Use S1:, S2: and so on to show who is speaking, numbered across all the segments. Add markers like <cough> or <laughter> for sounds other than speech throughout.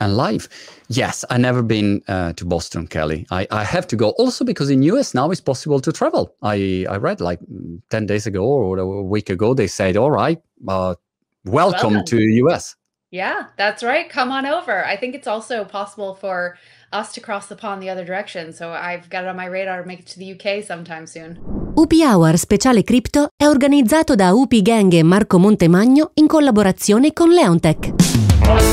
S1: and life. Yes, I never been uh, to Boston, Kelly. I, I have to go also because in US now it's possible to travel. I, I read like 10 days ago or a week ago, they said, all right, uh, welcome well, to US.
S2: Yeah, that's right. Come on over. I think it's also possible for us to cross the pond the other direction. So I've got it on my radar to make it to the UK sometime soon.
S3: UP Hour Speciale Crypto è organizzato da UP Gang e Marco Montemagno in collaborazione con Leontech.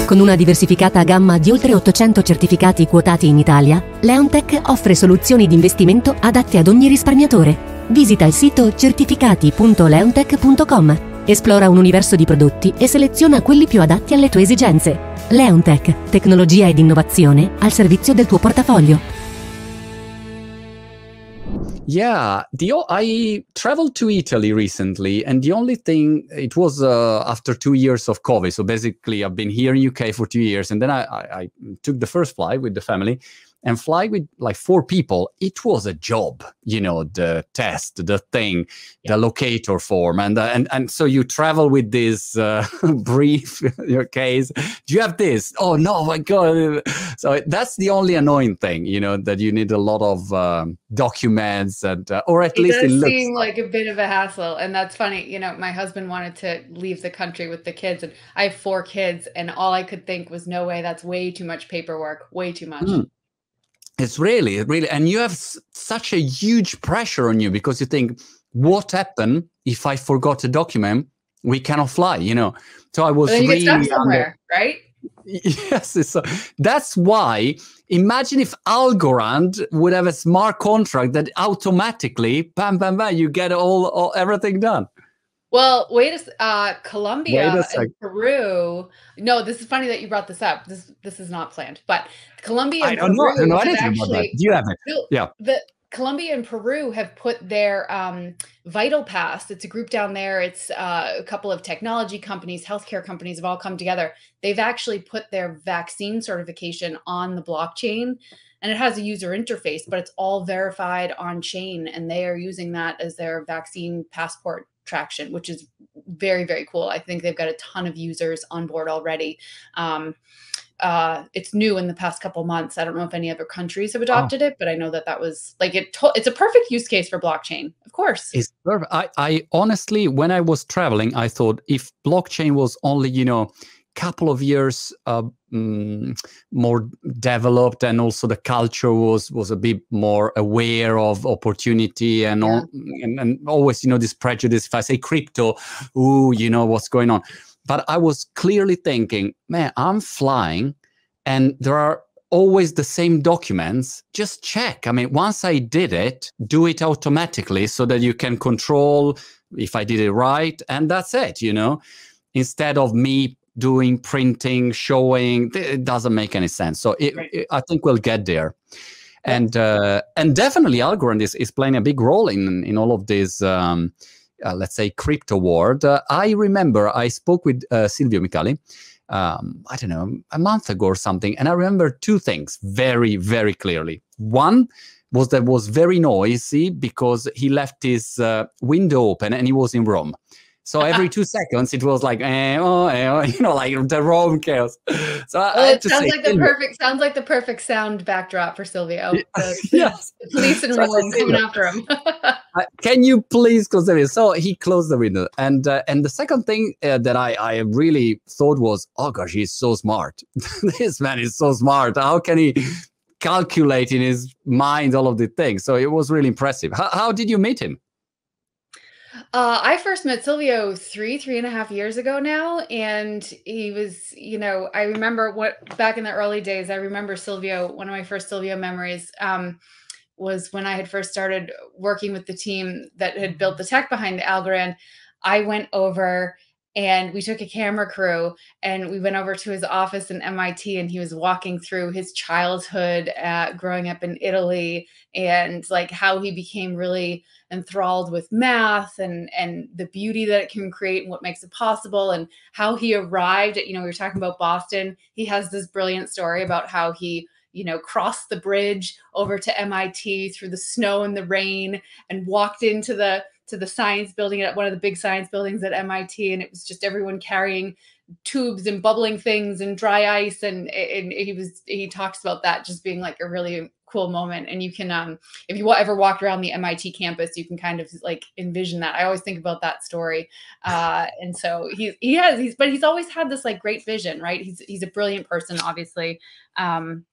S3: Con una diversificata gamma di oltre 800 certificati quotati in Italia, Leontech offre soluzioni di investimento adatte ad ogni risparmiatore. Visita il sito certificati.leontech.com, esplora un universo di prodotti e seleziona quelli più adatti alle tue esigenze. Leontech, tecnologia ed innovazione al servizio del tuo portafoglio.
S1: Yeah, the I traveled to Italy recently, and the only thing it was uh, after two years of COVID. So basically, I've been here in UK for two years, and then I, I, I took the first flight with the family, and fly with like four people, it was a job, you know, the test, the thing, yeah. the locator form. And, uh, and, and so you travel with this uh, <laughs> brief, <laughs> your case. Do you have this? Oh, no, my God. So that's the only annoying thing, you know, that you need a lot of um, documents and, uh, or at
S2: it
S1: least
S2: it seem like a bit of a hassle. And that's funny. You know, my husband wanted to leave the country with the kids and I have four kids and all I could think was no way. That's way too much paperwork, way too much. Mm.
S1: It's really, really, and you have s- such a huge pressure on you because you think, what happened if I forgot a document? We cannot fly, you know. So I was really
S2: somewhere, under- right? <laughs>
S1: Yes, so that's why. Imagine if Algorand would have a smart contract that automatically, bam, bam, bam, you get all, all everything done.
S2: Well, wait a uh, Colombia wait a and Peru. No, this is funny that you brought this up. This this is not planned, but Colombia and I don't Peru know. I don't know anything actually, about that.
S1: Do you have it? Yeah.
S2: The Colombia and Peru have put their um, Vital Pass. It's a group down there. It's uh, a couple of technology companies, healthcare companies have all come together. They've actually put their vaccine certification on the blockchain and it has a user interface, but it's all verified on chain, and they are using that as their vaccine passport traction, which is very, very cool. I think they've got a ton of users on board already. Um, uh, it's new in the past couple months. I don't know if any other countries have adopted oh. it, but I know that that was like it. To- it's a perfect use case for blockchain, of course.
S1: It's perfect. I, I honestly, when I was traveling, I thought if blockchain was only, you know, couple of years uh, um, more developed and also the culture was was a bit more aware of opportunity and, yeah. all, and, and always you know this prejudice if i say crypto ooh you know what's going on. But i was clearly thinking man i'm flying and there are always the same documents. Just check. I mean once i did it do it automatically so that you can control if i did it right and that's it you know? Instead of me doing printing, showing. It doesn't make any sense. So it, right. it, I think we'll get there. And uh, and definitely Algorand is, is playing a big role in in all of this. Um, uh, let's say crypto world. Uh, I remember I spoke with uh, Silvio Micali. Um, I don't know a month ago or something, and I remember two things very very clearly. One was that was very noisy because he left his uh, window open and he was in Rome. So every <laughs> two seconds, it was like, eh, oh, eh, oh, <laughs> you know, like the Rome chaos. <laughs> So
S2: well, I, it sounds like the perfect sounds like the perfect sound backdrop for Silvio. The, yes. the police in Rome coming after him.
S1: uh, can you please close the window? So he closed the window, and uh, and the second thing uh, that I I really thought was, oh gosh, he's so smart. this man is so smart. How can he? calculate in his mind all of the things so it was really impressive how, how did you meet him
S2: uh, I first met Silvio three, three and a half years ago now. And he was, you know, I remember what back in the early days, I remember Silvio, one of my first Silvio memories um, was when I had first started working with the team that had built the tech behind Algorand. I went over and we took a camera crew and we went over to his office in MIT and he was walking through his childhood uh, growing up in Italy and like how he became really enthralled with math and and the beauty that it can create and what makes it possible and how he arrived at you know we were talking about Boston. He has this brilliant story about how he you know crossed the bridge over to MIT through the snow and the rain and walked into the to the science building at one of the big science buildings at MIT, and it was just everyone carrying tubes and bubbling things and dry ice and and he was he talks about that just being like a really cool moment. And you can um if you ever walked around the MIT campus you can kind of like envision that. I always think about that story. Uh and so he he has he's but he's always had this like great vision right? He's he's a brilliant person obviously. Um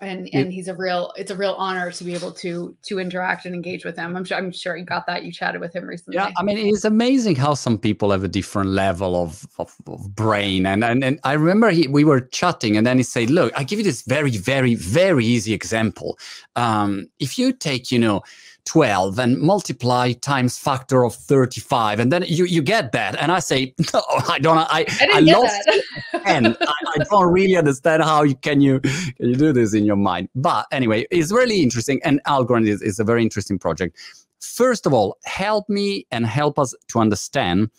S2: and and he's a real it's a real honor to be able to to interact and engage with him. I'm sure i'm sure you got that you chatted with him recently.
S1: Yeah i mean it's amazing how some people have a different level of of, of brain and, and and i remember he, we were chatting and then he said look i give you this very very very easy example. Um if you take you know 12 and multiply times factor of 35 and then you you get that. And i say <laughs> no i don't i
S2: i, I lost
S1: and <laughs> I, I, don't really understand how you can you can you do this in your mind. But anyway it's really interesting and algorand is, is a very interesting project. First of all help me and help us to understand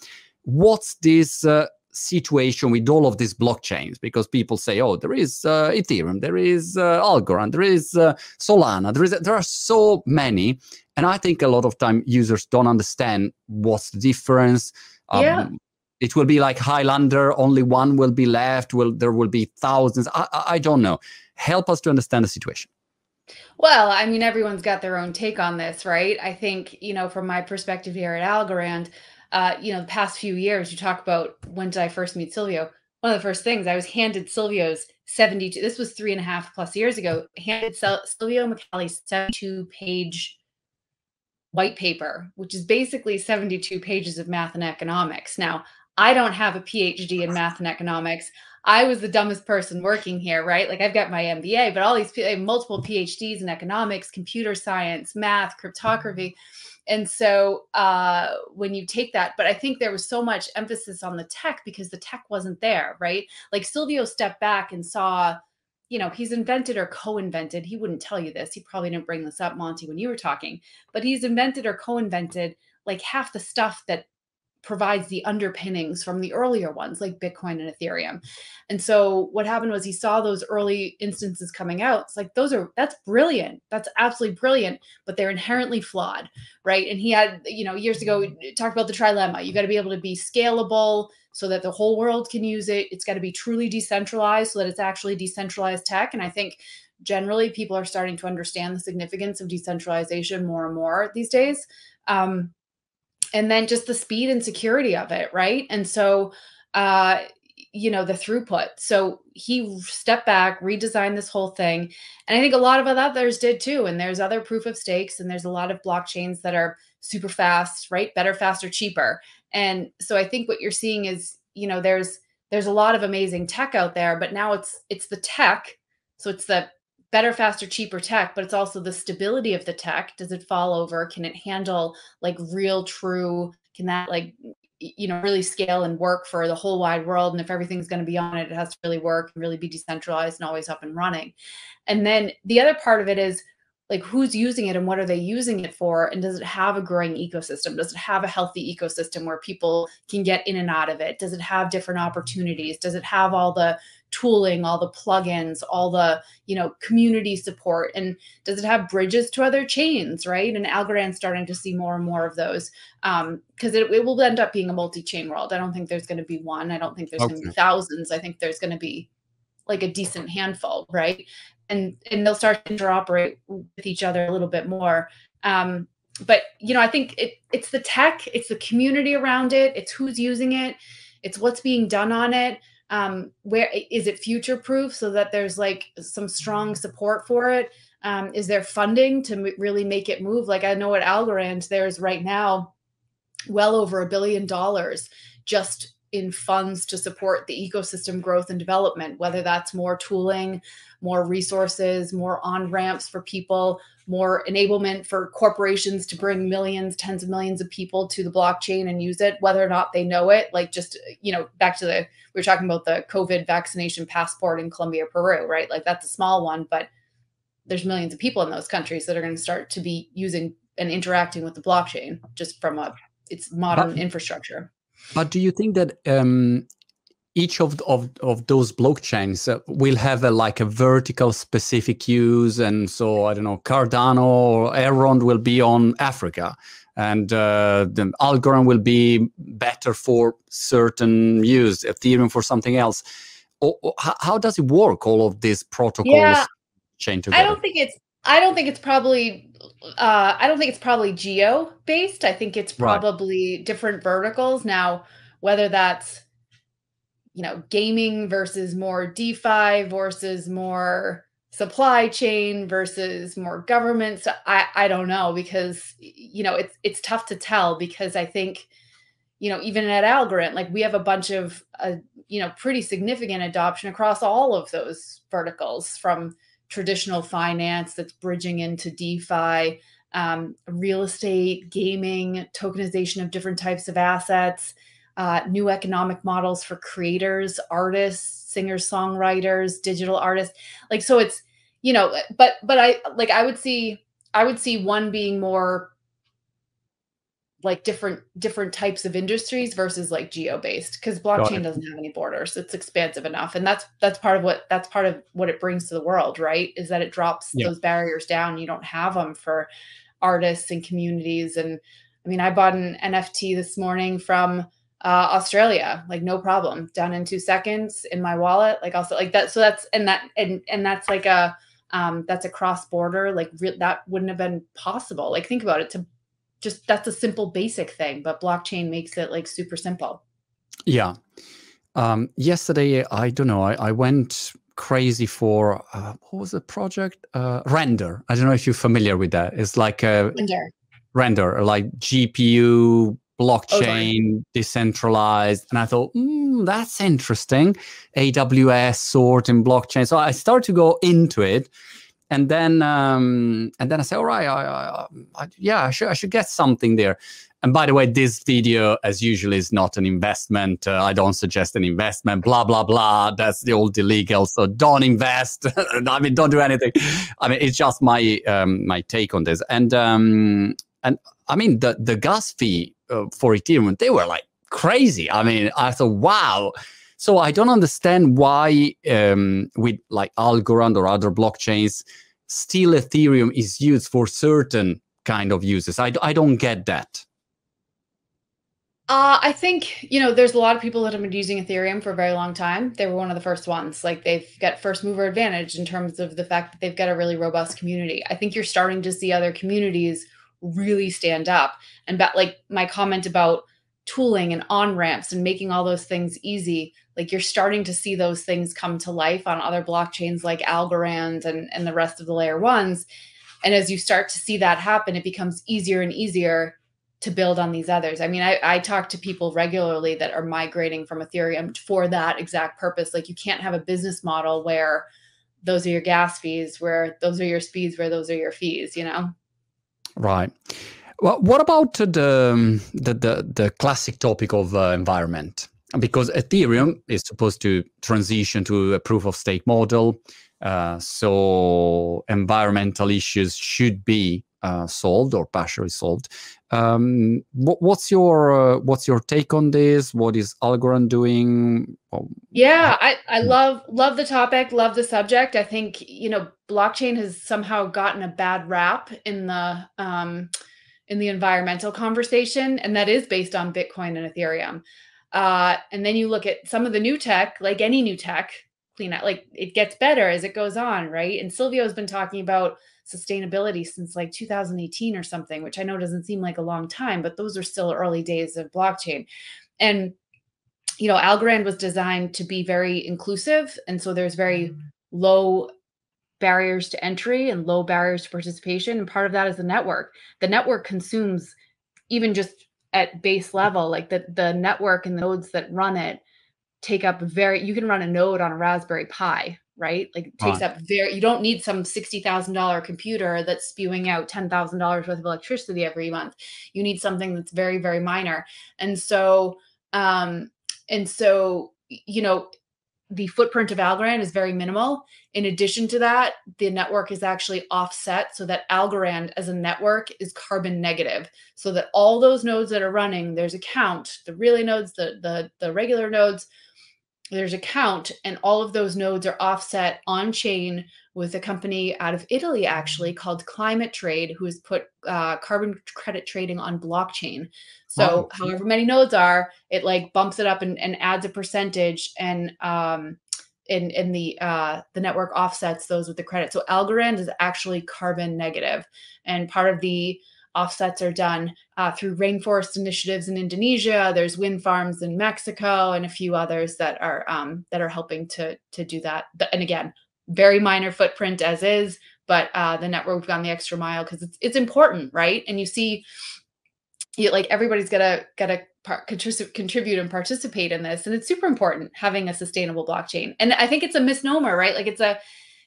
S1: what's this uh, situation with all of these blockchains because people say, oh, there is uh, Ethereum, there is uh, Algorand, there is uh, Solana, there is there are so many, and I think a lot of time users don't understand what's the difference.
S2: Um, yeah.
S1: It will be like Highlander, only one will be left. Will there will be thousands? I, I don't know. Help us to understand the situation.
S2: Well, I mean, everyone's got their own take on this, right? I think, you know, from my perspective here at Algorand, uh, you know, the past few years, you talk about when did I first meet Silvio? One of the first things I was handed Silvio's 72, this was three and a half plus years ago, handed Silvio Micali's 72 page white paper, which is basically 72 pages of math and economics. Now, I don't have a PhD in math and economics. I was the dumbest person working here, right? Like I've got my MBA, but all these people have multiple PhDs in economics, computer science, math, cryptography and so uh, when you take that but i think there was so much emphasis on the tech because the tech wasn't there right like silvio stepped back and saw you know he's invented or co-invented he wouldn't tell you this he probably didn't bring this up monty when you were talking but he's invented or co-invented like half the stuff that provides the underpinnings from the earlier ones like Bitcoin and Ethereum. And so what happened was he saw those early instances coming out. It's like those are that's brilliant. That's absolutely brilliant, but they're inherently flawed, right? And he had, you know, years ago talked about the trilemma. You got to be able to be scalable so that the whole world can use it. It's got to be truly decentralized so that it's actually decentralized tech. And I think generally people are starting to understand the significance of decentralization more and more these days. Um, and then just the speed and security of it right? And so uh you know the throughput. So he stepped back redesigned this whole thing and i think a lot of others did too and there's other proof of stakes and there's a lot of blockchains that are super fast right? Better faster cheaper. And so i think what you're seeing is you know there's there's a lot of amazing tech out there but now it's it's the tech so it's the better, faster, cheaper tech, but it's also the stability of the tech. Does it fall over? Can it handle like real, true? Can that like you know really scale and work for the whole wide world and if everything's going to be on it it has to really work and really be decentralized and always up and running and then the other part of it is like who's using it and what are they using it for? And does it have a growing ecosystem? Does it have a healthy ecosystem where people can get in and out of it? Does it have different opportunities? Does it have all the tooling all the plugins all the you know community support? And does it have bridges to other chains right? And algorand's starting to see more and more of those um because it, it will end up being a multi-chain world. I don't think there's going to be one. I don't think there's okay. going to be thousands. I think there's going to be like a decent handful right and and they'll start to interoperate with each other a little bit more. Um, but you know i think it, it's the tech it's the community around it it's who's using it it's what's being done on it. Um, where is it future proof so that there's like some strong support for it? Um, is there funding to m- really make it move? Like i know at algorand there's right now well over a billion dollars just in funds to support the ecosystem growth and development, whether that's more tooling, more resources, more on ramps for people, more enablement for corporations to bring millions, tens of millions of people to the blockchain and use it, whether or not they know it. Like just, you know, back to the, we were talking about the COVID vaccination passport in Colombia, Peru, right? Like that's a small one, but there's millions of people in those countries that are going to start to be using and interacting with the blockchain just from a its modern but, infrastructure.
S1: But do you think that um, each of, of, of those blockchains uh, will have a, like a vertical specific use? And so, I don't know, Cardano or Elrond will be on Africa. and uh, the Algorand will be better for certain use, Ethereum for something else. Or, or how, does it work? All of these protocols
S2: yeah,
S1: chain together.
S2: I don't think it's. I don't think it's probably. Uh, I don't think it's probably geo based. I think it's probably right. different verticals. Now, whether that's you know gaming versus more DeFi versus more supply chain versus more government so i i don't know because you know it's it's tough to tell because i think you know even at algorand like we have a bunch of uh, you know pretty significant adoption across all of those verticals from traditional finance that's bridging into defi um, real estate gaming tokenization of different types of assets uh, new economic models for creators artists singers songwriters digital artists. Like so it's you know but but i like i would see i would see one being more like different different types of industries versus like geo based because blockchain doesn't have any borders. It's expansive enough. And that's that's part of what that's part of what it brings to the world right? Is that it drops yeah. those barriers down. You don't have them for artists and communities. And i mean i bought an nft this morning from uh, Australia, like no problem, done in two seconds in my wallet. Like also like that. So that's and that and and that's like a um, that's a cross border like re- that wouldn't have been possible. Like think about it. To just that's a simple basic thing but blockchain makes it like super simple
S1: yeah um, yesterday i don't know i, I went crazy for uh, what was the project uh, render i don't know if you're familiar with that it's like a
S2: render
S1: render like gpu blockchain, oh, decentralized. And I thought, mm, that's interesting. AWS sort in blockchain. So I started to go into it. And then, um, and then I say, all right, I, I, I, yeah, I should, I should get something there. And by the way, this video, as usual, is not an investment. Uh, I don't suggest an investment. Blah blah blah. That's the old illegal. So don't invest. <laughs> I mean, don't do anything. I mean, it's just my um, my take on this. And um, and I mean, the the gas fee uh, for Ethereum, they were like crazy. I mean, I thought, wow. So I don't understand why um, with like Algorand or other blockchains, still Ethereum is used for certain kind of uses. I, I don't get that.
S2: Uh, I think you know there's a lot of people that have been using Ethereum for a very long time. They were one of the first ones. Like they've got first mover advantage in terms of the fact that they've got a really robust community. I think you're starting to see other communities really stand up. And but like my comment about tooling and on ramps and making all those things easy, like you're starting to see those things come to life on other blockchains like Algorand and, and the rest of the layer ones. And as you start to see that happen, it becomes easier and easier to build on these others. I mean, I, I talk to people regularly that are migrating from Ethereum for that exact purpose. Like you can't have a business model where those are your gas fees, where those are your speeds, where those are your fees, you know?
S1: Right. Well, what about the the the, the classic topic of uh, environment? Because Ethereum is supposed to transition to a proof of stake model, uh, so environmental issues should be uh, solved or partially solved. Um, what, what's your uh, what's your take on this? What is Algorand doing?
S2: Yeah, I, I love love the topic, love the subject. I think you know blockchain has somehow gotten a bad rap in the um, in the environmental conversation, and that is based on Bitcoin and Ethereum. Uh, and then you look at some of the new tech, like any new tech, clean up, like it gets better as it goes on, right? And Silvio has been talking about sustainability since like 2018 or something, which I know doesn't seem like a long time, but those are still early days of blockchain. And you know, Algorand was designed to be very inclusive, and so there's very mm-hmm. low barriers to entry and low barriers to participation. And part of that is the network. The network consumes even just at base level, like the the network and the nodes that run it take up very. You can run a node on a Raspberry Pi, right? Like it takes up very, you don't need some $60,000 computer that's spewing out $10,000 worth of electricity every month. You need something that's very, very minor. And so, um, and so, you know, the footprint of Algorand is very minimal. In addition to that, the network is actually offset so that Algorand as a network is carbon negative. So that all those nodes that are running, theres a count, the relay nodes, the the the regular nodes, there's a count, and all of those nodes are offset on chain with a company out of Italy, actually called ClimateTrade, who has put uh, carbon credit trading on blockchain. So, wow. however many nodes are, it like bumps it up and, and adds a percentage, and um, in in the uh, the network offsets those with the credit. So Algorand is actually carbon negative, and part of the offsets are done uh, through rainforest initiatives in Indonesia. There's wind farms in Mexico and a few others that are um, that are helping to to do that. And again, very minor footprint as is, but uh, the network gone the extra mile because it's it's important, right? And you see, you, like everybody's gotta gotta contribute and participate in this, and it's super important having a sustainable blockchain. And I think it's a misnomer, right? Like it's a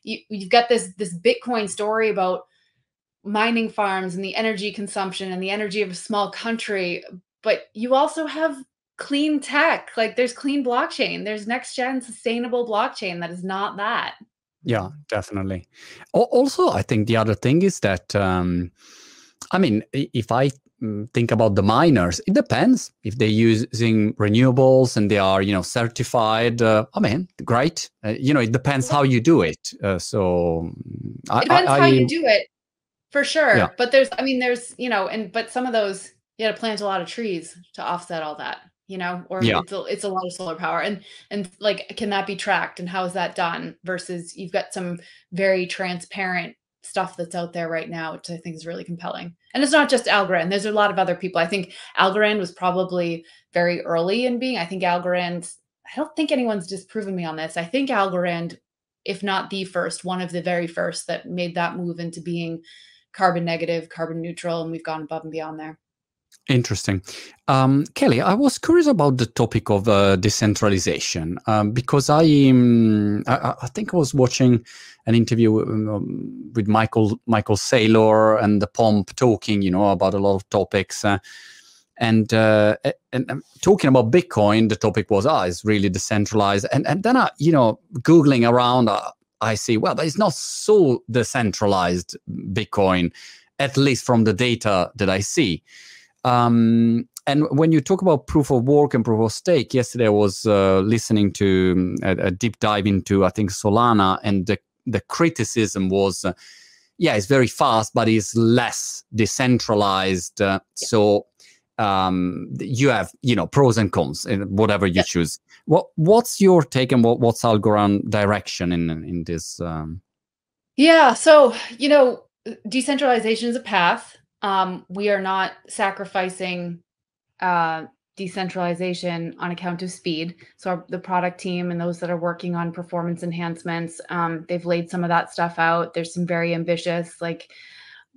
S2: you, you've got this this Bitcoin story about mining farms and the energy consumption and the energy of a small country, but you also have clean tech. Like there's clean blockchain. There's next gen sustainable blockchain that is not that.
S1: Yeah, definitely. Also, I think the other thing is that, um, I mean, if I mm, think about the miners, it depends if they're using renewables and they are, you know, certified. Uh, I mean, great. Uh, you know, it depends how you do it. Uh, so
S2: it depends I, how you do it, for sure. Yeah. But there's, I mean, there's, you know, and but some of those, you got to plant a lot of trees to offset all that you know or yeah. it's, a, it's a lot of solar power and and like can that be tracked and how is that done versus you've got some very transparent stuff that's out there right now which i think is really compelling. And it's not just algorand there's a lot of other people. I think algorand was probably very early in being i think algorand i don't think anyone's disproven me on this. I think algorand if not the first one of the very first that made that move into being carbon negative carbon neutral and we've gone above and beyond there
S1: Interesting. Um, Kelly, I was curious about the topic of uh, decentralization um, because I, um, I, I, think I was watching an interview um, with Michael Michael Saylor and the Pomp talking, you know, about a lot of topics. Uh, and, uh, and, and talking about Bitcoin, the topic was, ah, it's really decentralized. And and then I, you know, googling around, uh, I see, well, but it's not so decentralized Bitcoin, at least from the data that I see. Um, and when you talk about proof of work and proof of stake, yesterday I was uh, listening to um, a, a, deep dive into I think Solana, and the the criticism was, uh, yeah, it's very fast, but it's less decentralized. Uh, yeah. So um, you have you know pros and cons in whatever you yeah. choose. What what's your take and what what's Algorand direction in in this? Um...
S2: Yeah, so you know, decentralization is a path um, we are not sacrificing uh, decentralization on account of speed. So our, the product team and those that are working on performance enhancements, um, they've laid some of that stuff out. There's some very ambitious like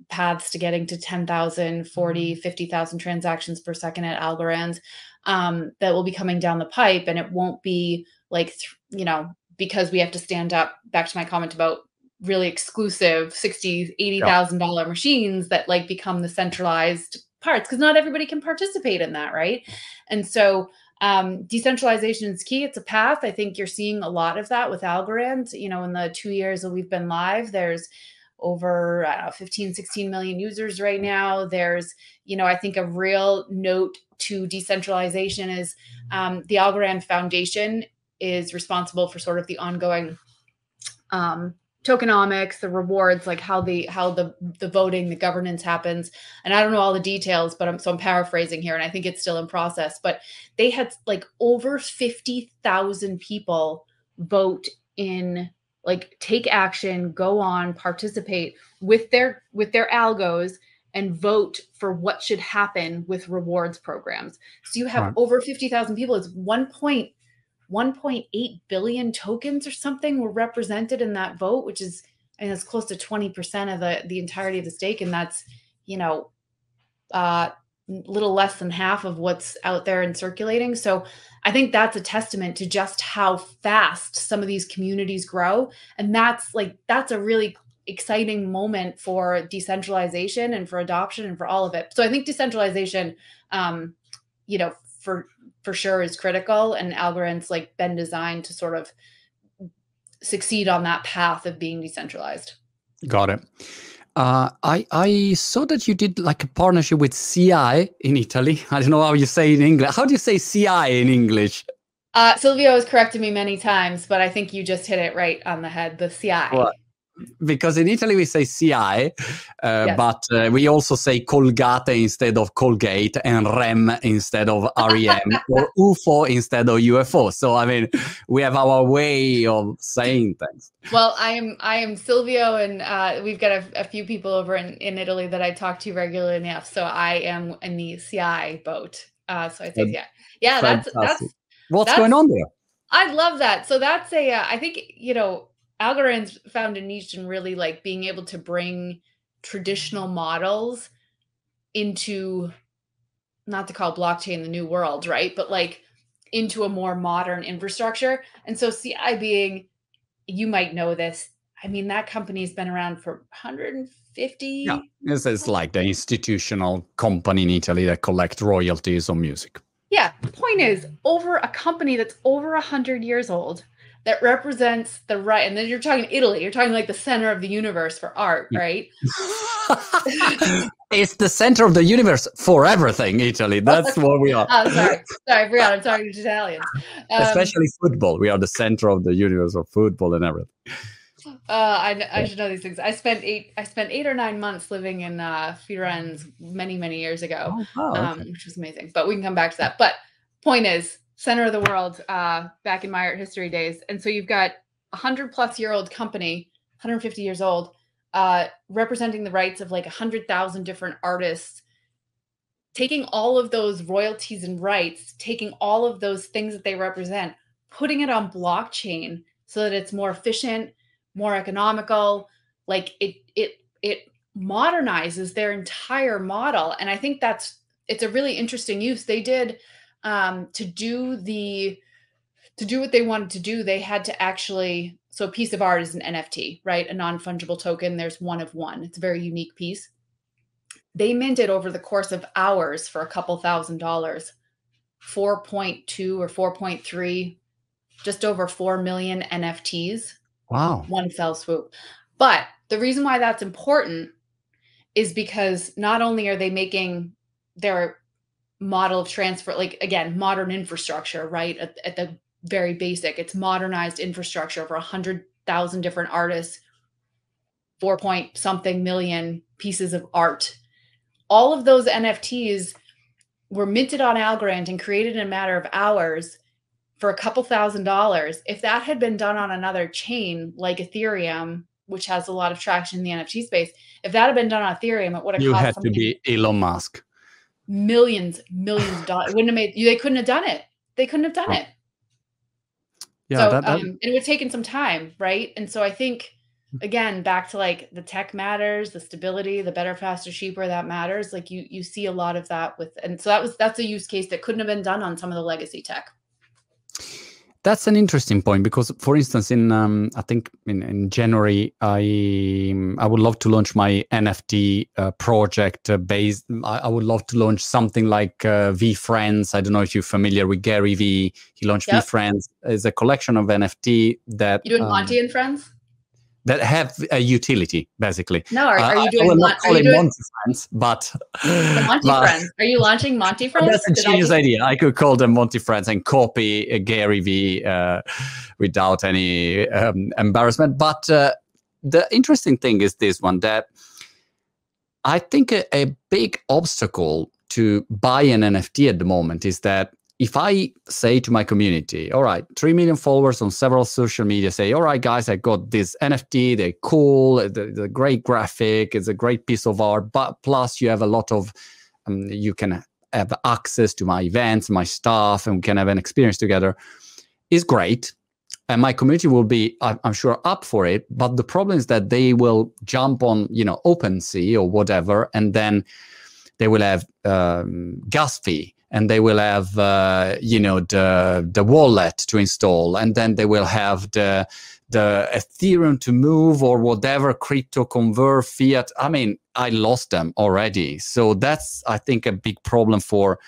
S2: paths to getting to 10,000, 40, mm-hmm. 50,000 transactions per second at Algorand um, that will be coming down the pipe. And it won't be like, th- you know, because we have to stand up back to my comment about really exclusive 60 80 thousand yeah. dollar machines that like become the centralized parts because not everybody can participate in that right? And so um, decentralization is key. It's a path. I think you're seeing a lot of that with algorand. You know in the two years that we've been live there's over I don't know, 15 16 million users right now. There's you know i think a real note to decentralization is um, the algorand foundation is responsible for sort of the ongoing um, tokenomics the rewards like how the how the the voting the governance happens and i don't know all the details but i'm so i'm paraphrasing here and i think it's still in process but they had like over 50,000 people vote in like take action go on participate with their with their algos and vote for what should happen with rewards programs so you have right. over 50,000 people it's 1. 1.8 billion tokens or something were represented in that vote, which is and it's close to 20% of the the entirety of the stake, and that's you know uh little less than half of what's out there and circulating. So I think that's a testament to just how fast some of these communities grow. And that's like, that's a really exciting moment for decentralization and for adoption and for all of it. So I think decentralization, um, you know, for for sure is critical and Algorand's like been designed to sort of succeed on that path of being decentralized
S1: got it uh, I I saw that you did like a partnership with SIAE in Italy. I don't know how you say in English. How do you say SIAE in English?
S2: Uh, Silvio has corrected me many times, but I think you just hit it right on the head. The SIAE.
S1: Well, because in Italy we say SIAE, uh, yes. but uh, we also say Colgate instead of Colgate and REM instead of <laughs> REM or UFO instead of UFO. So I mean, we have our way of saying things.
S2: Well, I am I am Silvio, and uh, we've got a, a, few people over in, in Italy that I talk to regularly enough. So I am in the SIAE boat. Uh, so I say yeah, yeah. That's that's
S1: what's
S2: that's,
S1: going on there.
S2: I love that. So that's a. Uh, I think you know Algorand's found a niche in really like being able to bring traditional models into not to call blockchain the new world, right? But like into a more modern infrastructure. And so SIAE being, you might know this. I mean, that company's been around for 150.
S1: Yeah, this is like the institutional company in Italy that collect royalties on music.
S2: Yeah. Point is, over a company that's over 100 years old that represents the right and then you're talking italy you're talking like the center of the universe for art right <laughs> <laughs>
S1: it's the center of the universe for everything italy that's <laughs> what we are
S2: oh sorry sorry i forgot i'm talking to italians
S1: um, especially football we are the center of the universe of football and everything
S2: uh, I, I should know these things. I spent eight. I spent eight or nine months living in uh, Firenze many, many years ago, oh, wow, okay. um, which was amazing. But we can come back to that. But point is, center of the world uh, back in my art history days. And so you've got a hundred plus year old company, 150 years old, uh, representing the rights of like a hundred thousand different artists, taking all of those royalties and rights, taking all of those things that they represent, putting it on blockchain so that it's more efficient, more economical. Like it, it, it modernizes their entire model. And I think that's it's a really interesting use. They did um, to do the to do what they wanted to do, they had to actually. So, a piece of art is an NFT, right? A non fungible token. There's one of one. It's a very unique piece. They minted over the course of hours for a couple thousand dollars, 4.2 or 4.3, just over 4 million NFTs.
S1: Wow.
S2: One fell swoop. But the reason why that's important is because not only are they making their model of transfer like again modern infrastructure right at, at the very basic. It's modernized infrastructure hundred thousand different artists four point something million pieces of art. All of those nfts were minted on algorand and created in a matter of hours for a couple thousand dollars. If that had been done on another chain like ethereum which has a lot of traction in the nft space if that had been done on ethereum it would have
S1: you had to be elon musk
S2: millions, millions of dollars. It wouldn't have made they couldn't have done it. They couldn't have done it. Yeah, so that, that... Um, it would have taken some time, right? And so I think again, back to like the tech matters, the stability, the better, faster, cheaper that matters. Like you you see a lot of that with and so that was that's a use case that couldn't have been done on some of the legacy tech.
S1: That's an interesting point because, for instance, in um, I think in, in, January, I I would love to launch my NFT uh, project uh, based. I, I, would love to launch something like uh, Friends. I don't know if you're familiar with Gary Vee. He launched yep. Friends It's a collection of NFT that
S2: you doing um, Monty and Friends
S1: that have a utility basically.
S2: No, are, are you doing? I will
S1: not call it doing... Monty Friends, but
S2: Monty but, Friends. Are you launching Monty Friends? <laughs>
S1: That's a genius I... idea. I could call them Monty Friends and copy uh, Gary Vee uh, without any um, embarrassment. But uh, the interesting thing is this one that I think a, a big obstacle to buy an NFT at the moment is that if I say to my community, all right, 3 million followers on several social media, say, all right, guys, I got this NFT, they're cool, the, great graphic, it's a great piece of art, but plus you have a lot of, um, you can have access to my events, my stuff, and we can have an experience together, is great. And my community will be, I'm sure, up for it. But the problem is that they will jump on, you know, OpenSea or whatever, and then they will have um, gas fee and they will have uh, you know the the wallet to install and then they will have the the ethereum to move or whatever crypto convert fiat. I mean i lost them already. So that's i think a big problem for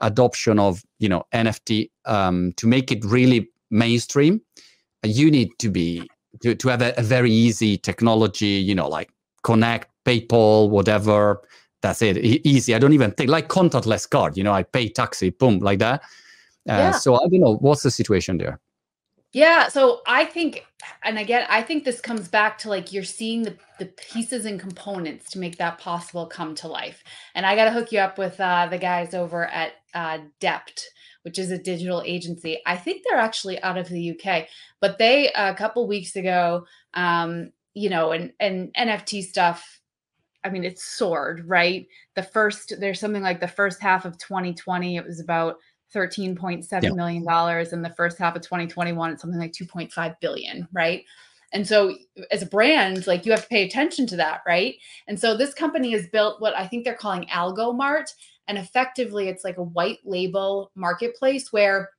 S1: adoption of you know nft um, to make it really mainstream. You need to be to, to have a, a very easy technology you know like connect paypal whatever that's it. E- easy. I don't even think like contactless card. You know, I pay taxi, boom, like that. Uh, yeah. So I don't know what's the situation there.
S2: Yeah, so I think, and again, I think this comes back to like you're seeing the the pieces and components to make that possible come to life. And I got to hook you up with uh, the guys over at uh, Dept, which is a digital agency. I think they're actually out of the UK, but they a couple weeks ago, um, you know, and and NFT stuff. I mean, it's soared, right? The first, there's something like the first half of 2020, it was about thirteen point seven yeah. million dollars in the first half of 2021 it's something like 2.5 billion right and so as a brand like you have to pay attention to that right and so this company has built what i think they're calling algomart and effectively it's like a white label marketplace where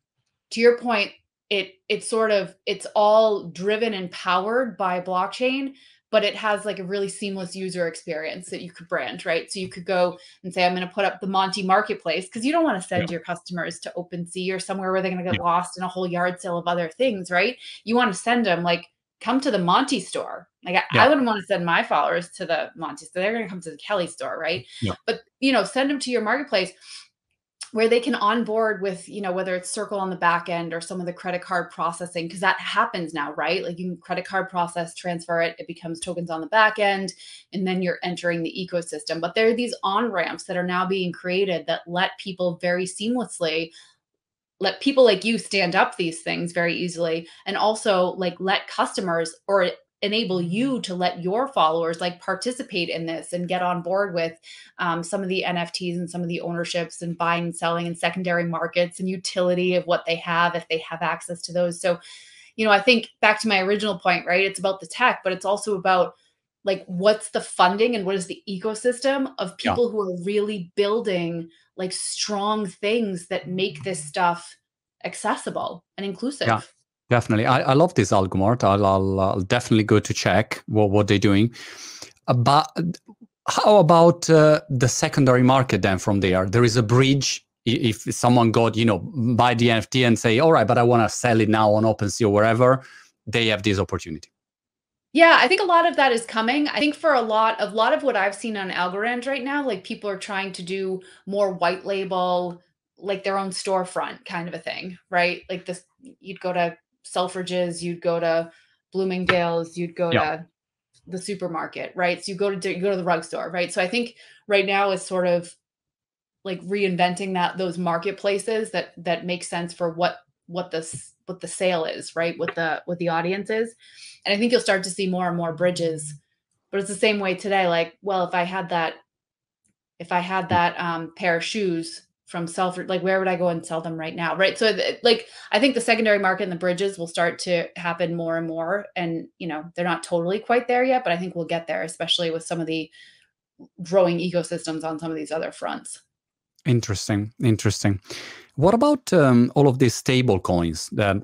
S2: to your point it it's sort of it's all driven and powered by blockchain but it has like a really seamless user experience that you could brand, right? So you could go and say, I'm going to put up the Monty Marketplace because you don't want to send yeah. your customers to OpenSea or somewhere where they're going to get yeah. lost in a whole yard sale of other things, right? You want to send them like, come to the Monty store. Like I, yeah. I wouldn't want to send my followers to the Monty store. They're going to come to the Kelly store, right? But you know, send them to your marketplace where they can onboard with you know whether it's circle on the back end or some of the credit card processing because that happens now right? Like you can credit card process transfer it it becomes tokens on the back end and then you're entering the ecosystem. But there are these on ramps that are now being created that let people very seamlessly let people like you stand up these things very easily and also like let customers or enable you to let your followers like participate in this and get on board with um, some of the nfts and some of the ownerships and buying and selling and secondary markets and utility of what they have if they have access to those. So you know i think back to my original point right? It's about the tech but it's also about like what's the funding and what is the ecosystem of people yeah. who are really building like strong things that make this stuff accessible and inclusive.
S1: Yeah Definitely. I, I love this Algomart. I'll, I'll, I'll, definitely go to check what, what they're doing. Uh, but how about uh, the secondary market then from there? There is a bridge. If someone got, you know, buy the NFT and say, all right, but I want to sell it now on OpenSea or wherever, they have this opportunity.
S2: Yeah, I think a lot of that is coming. I think for a lot of lot of what I've seen on Algorand right now, like people are trying to do more white label, like their own storefront kind of a thing, right? Like this, you'd go to Selfridges, you'd go to Bloomingdale's, you'd go yeah. to the supermarket, right? So you go to you go to the rug store, right? So I think right now is sort of like reinventing that those marketplaces that that make sense for what what this what the sale is, right? What the what the audience is. And I think you'll start to see more and more bridges. But it's the same way today. Like, well, if I had that, if I had that um, pair of shoes from self like where would i go and sell them right now right? So like i think the secondary market and the bridges will start to happen more and more and you know they're not totally quite there yet but i think we'll get there especially with some of the growing ecosystems on some of these other fronts.
S1: Interesting interesting. What about um, all of these stable coins that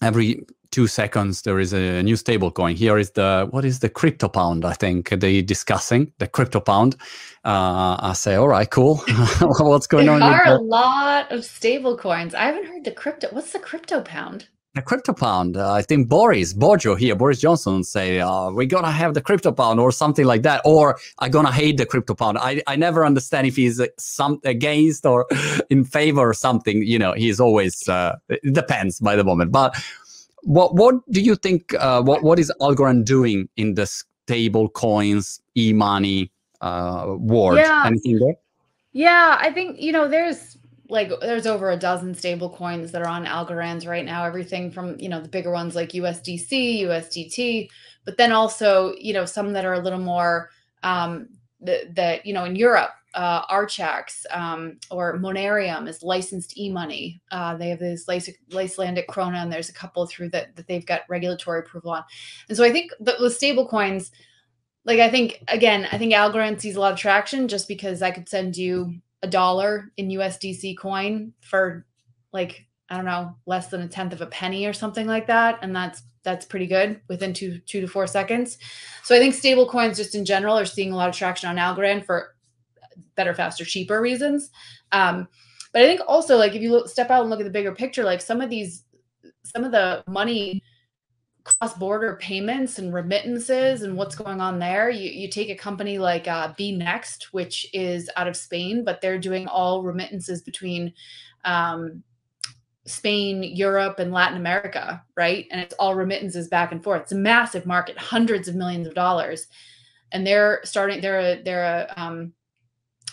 S1: every two seconds there is a new stable coin here is the what is the crypto pound i think they discussing the crypto pound. Uh, i say all right cool. <laughs> What's going
S2: there
S1: on
S2: there are a lot of stable coins. I haven't heard the crypto what's the crypto pound?
S1: The crypto pound uh, i think boris bojo here boris johnson say uh, we're gonna have the crypto pound or something like that or i'm gonna hate the crypto pound. I, I never understand if he's uh, some against or <laughs> in favor or something you know he's always uh, it depends by the moment. But what what do you think? Uh, what what is Algorand doing in the stable coins, e money uh, world?
S2: Yeah. Anything there? Yeah, I think you know there's like there's over a dozen stable coins that are on Algorand right now. Everything from you know the bigger ones like USDC, USDT, but then also you know some that are a little more um, that that you know in Europe uh, Archax um, or Monerium is licensed e-money. Uh, they have this Icelandic krona, and there's a couple through that that they've got regulatory approval on. And so I think the, the stable coins, like I think again, I think Algorand sees a lot of traction just because I could send you a dollar in USDC coin for like I don't know less than a tenth of a penny or something like that, and that's that's pretty good within two two to four seconds. So I think stable coins just in general are seeing a lot of traction on Algorand for better, faster, cheaper reasons. Um, but I think also like if you look, step out and look at the bigger picture, like some of these, some of the money cross-border payments and remittances and what's going on there. You you take a company like uh, Bnext, which is out of Spain, but they're doing all remittances between um, Spain, Europe, and Latin America, right? And it's all remittances back and forth. It's a massive market, hundreds of millions of dollars, and they're starting. They're a they're a um,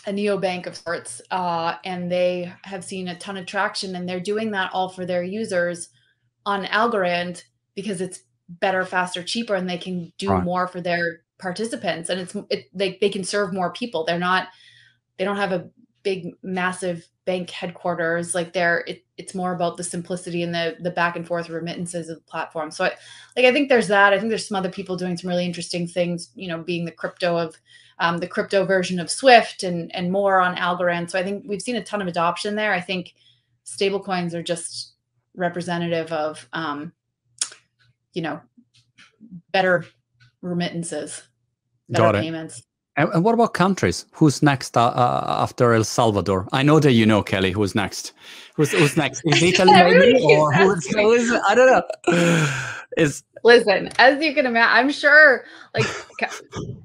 S2: a neobank of sorts, uh, and they have seen a ton of traction, and they're doing that all for their users on Algorand because it's better, faster, cheaper, and they can do right. more for their participants, and it's it, they they can serve more people. They're not they don't have a big massive bank headquarters like they're it, it's more about the simplicity and the the back and forth remittances of the platform. So i like i think there's that. I think there's some other people doing some really interesting things you know being the crypto of um, the crypto version of swift and and more on algorand. So i think we've seen a ton of adoption there. I think stable coins are just representative of um, you know better remittances better payments
S1: and, and, what about countries? Who's next uh, uh, after El Salvador? I know that you know, Kelly. Who's next? Who's, who's next? Is <laughs> Italy maybe? or who is, who is I don't know. Is
S2: listen, as you can imagine, I'm sure like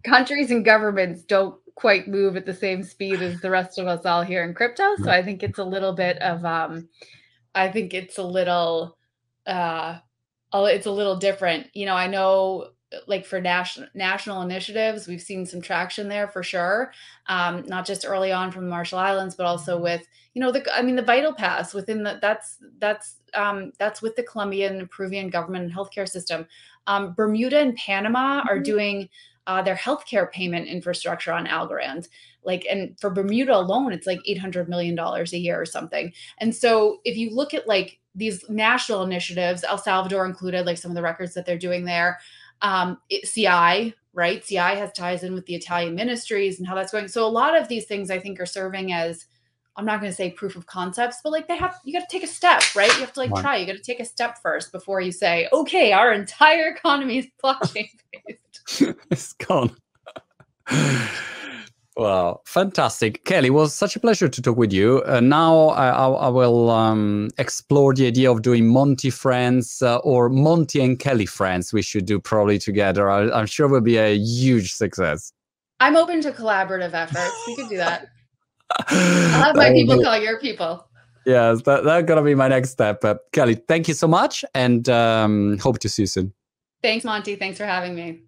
S2: countries and governments don't quite move at the same speed as the rest of us all here in crypto. So I think it's a little bit of um, I think it's a little uh, it's a little different. You know, I know like for national national initiatives we've seen some traction there for sure um, not just early on from the marshall islands but also mm-hmm. with you know the i mean the vital pass within the that's that's um, that's with the colombian and peruvian government and healthcare system um, bermuda and panama mm-hmm. are doing uh, their healthcare payment infrastructure on algorand like and for bermuda alone it's like 800 million dollars a year or something and so if you look at like these national initiatives el salvador included like some of the records that they're doing there um, it, SIAE, right? SIAE has ties in with the Italian ministries and how that's going. So a lot of these things I think are serving as I'm not going to say proof of concepts, but like they have, you got to take a step, right? You have to like try. You got to take a step first before you say, okay, our entire economy is <laughs> blockchain based. <laughs>
S1: it's gone. <laughs> Wow, fantastic. Kelly, it was such a pleasure to talk with you. Uh, now I, I, I will um, explore the idea of doing Monty Friends uh, or Monty and Kelly Friends. We should do probably together. I, am sure it will be a huge success.
S2: I'm open to collaborative efforts. We could do that. <laughs> I'll have my people call your people.
S1: Yes, that, that's going to be my next step. But Kelly, thank you so much and um, hope to see you soon.
S2: Thanks, Monty. Thanks for having me.